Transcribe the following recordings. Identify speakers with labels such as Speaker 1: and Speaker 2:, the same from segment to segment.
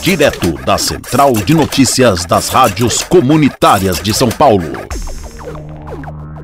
Speaker 1: direto da Central de Notícias das Rádios Comunitárias de São Paulo.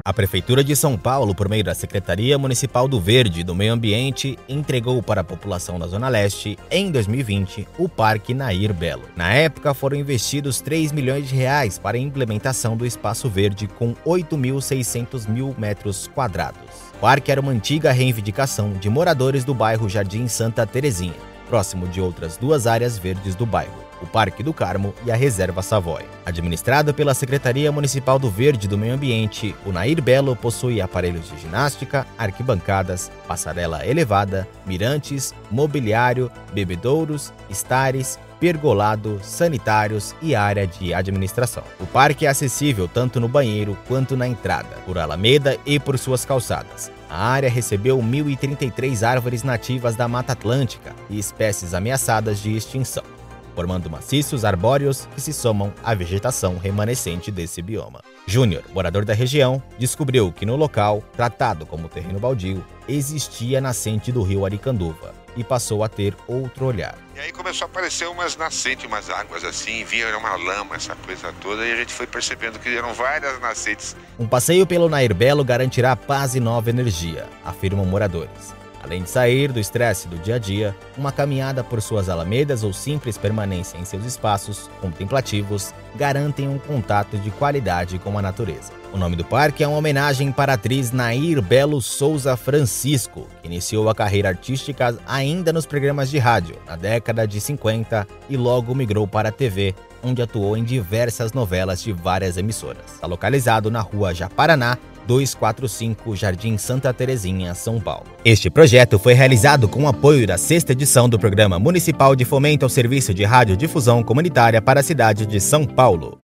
Speaker 2: A Prefeitura de São Paulo, por meio da Secretaria Municipal do Verde e do Meio Ambiente, entregou para a população da Zona Leste, em 2020, o Parque Nair Belo. Na época, foram investidos 3 milhões de reais para a implementação do espaço verde com 8.600 mil metros quadrados. O parque era uma antiga reivindicação de moradores do bairro Jardim Santa Terezinha, próximo de outras duas áreas verdes do bairro o Parque do Carmo e a Reserva Savoy. Administrado pela Secretaria Municipal do Verde do Meio Ambiente, o Nair Belo possui aparelhos de ginástica, arquibancadas, passarela elevada, mirantes, mobiliário, bebedouros, estares, pergolado, sanitários e área de administração. O parque é acessível tanto no banheiro quanto na entrada, por Alameda e por suas calçadas. A área recebeu 1.033 árvores nativas da Mata Atlântica e espécies ameaçadas de extinção formando maciços arbóreos que se somam à vegetação remanescente desse bioma. Júnior, morador da região, descobriu que no local, tratado como terreno baldio, existia nascente do rio Aricanduva e passou a ter outro olhar.
Speaker 3: E aí começou a aparecer umas nascentes, umas águas assim, vinha uma lama, essa coisa toda, e a gente foi percebendo que eram várias nascentes.
Speaker 2: Um passeio pelo Nair Belo garantirá paz e nova energia, afirmam moradores. Além de sair do estresse do dia a dia, uma caminhada por suas alamedas ou simples permanência em seus espaços contemplativos garantem um contato de qualidade com a natureza. O nome do parque é uma homenagem para a atriz Nair Belo Souza Francisco, que iniciou a carreira artística ainda nos programas de rádio na década de 50 e logo migrou para a TV, onde atuou em diversas novelas de várias emissoras. Está localizado na rua Japaraná, 245 Jardim Santa Terezinha, São Paulo. Este projeto foi realizado com o apoio da sexta edição do Programa Municipal de Fomento ao Serviço de Radiodifusão Comunitária para a cidade de São Paulo.